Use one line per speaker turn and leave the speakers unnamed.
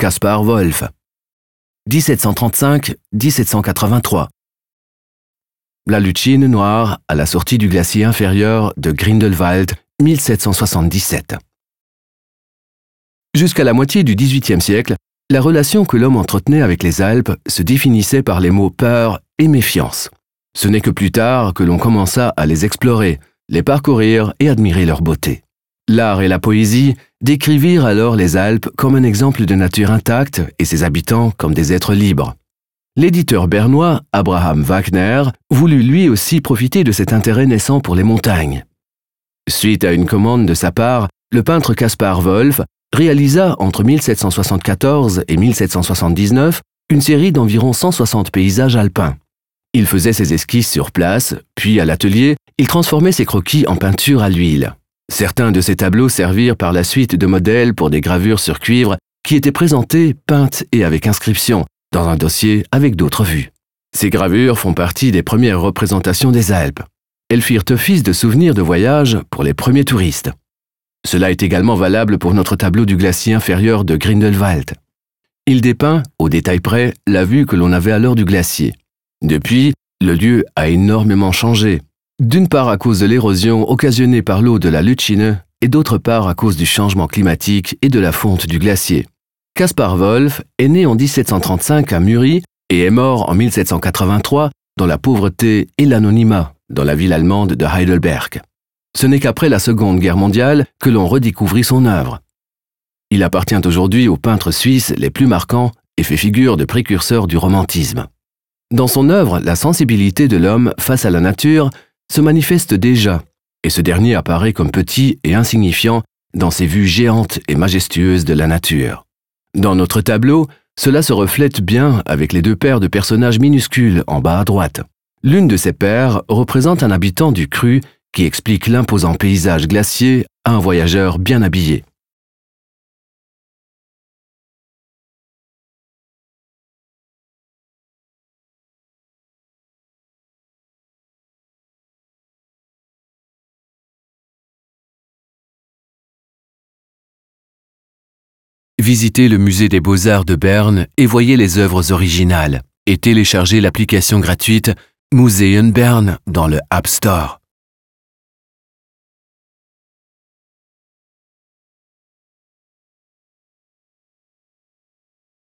Caspar Wolf. 1735-1783. La lutine noire à la sortie du glacier inférieur de Grindelwald, 1777. Jusqu'à la moitié du XVIIIe siècle, la relation que l'homme entretenait avec les Alpes se définissait par les mots peur et méfiance. Ce n'est que plus tard que l'on commença à les explorer, les parcourir et admirer leur beauté. L'art et la poésie décrivirent alors les Alpes comme un exemple de nature intacte et ses habitants comme des êtres libres. L'éditeur bernois Abraham Wagner voulut lui aussi profiter de cet intérêt naissant pour les montagnes. Suite à une commande de sa part, le peintre Caspar Wolf réalisa entre 1774 et 1779 une série d'environ 160 paysages alpins. Il faisait ses esquisses sur place, puis à l'atelier, il transformait ses croquis en peinture à l'huile. Certains de ces tableaux servirent par la suite de modèles pour des gravures sur cuivre qui étaient présentées, peintes et avec inscription, dans un dossier avec d'autres vues. Ces gravures font partie des premières représentations des Alpes. Elles firent office de souvenirs de voyage pour les premiers touristes. Cela est également valable pour notre tableau du glacier inférieur de Grindelwald. Il dépeint, au détail près, la vue que l'on avait alors du glacier. Depuis, le lieu a énormément changé, d'une part à cause de l'érosion occasionnée par l'eau de la Lutschine et d'autre part à cause du changement climatique et de la fonte du glacier. Caspar Wolf est né en 1735 à Muri et est mort en 1783 dans la pauvreté et l'anonymat dans la ville allemande de Heidelberg. Ce n'est qu'après la Seconde Guerre mondiale que l'on redécouvrit son œuvre. Il appartient aujourd'hui aux peintres suisses les plus marquants et fait figure de précurseur du romantisme. Dans son œuvre, la sensibilité de l'homme face à la nature se manifeste déjà, et ce dernier apparaît comme petit et insignifiant dans ses vues géantes et majestueuses de la nature. Dans notre tableau, cela se reflète bien avec les deux paires de personnages minuscules en bas à droite. L'une de ces paires représente un habitant du cru qui explique l'imposant paysage glacier à un voyageur bien habillé. Visitez le musée des beaux-arts de Berne et voyez les œuvres originales et téléchargez l'application gratuite Museum Bern dans le App Store.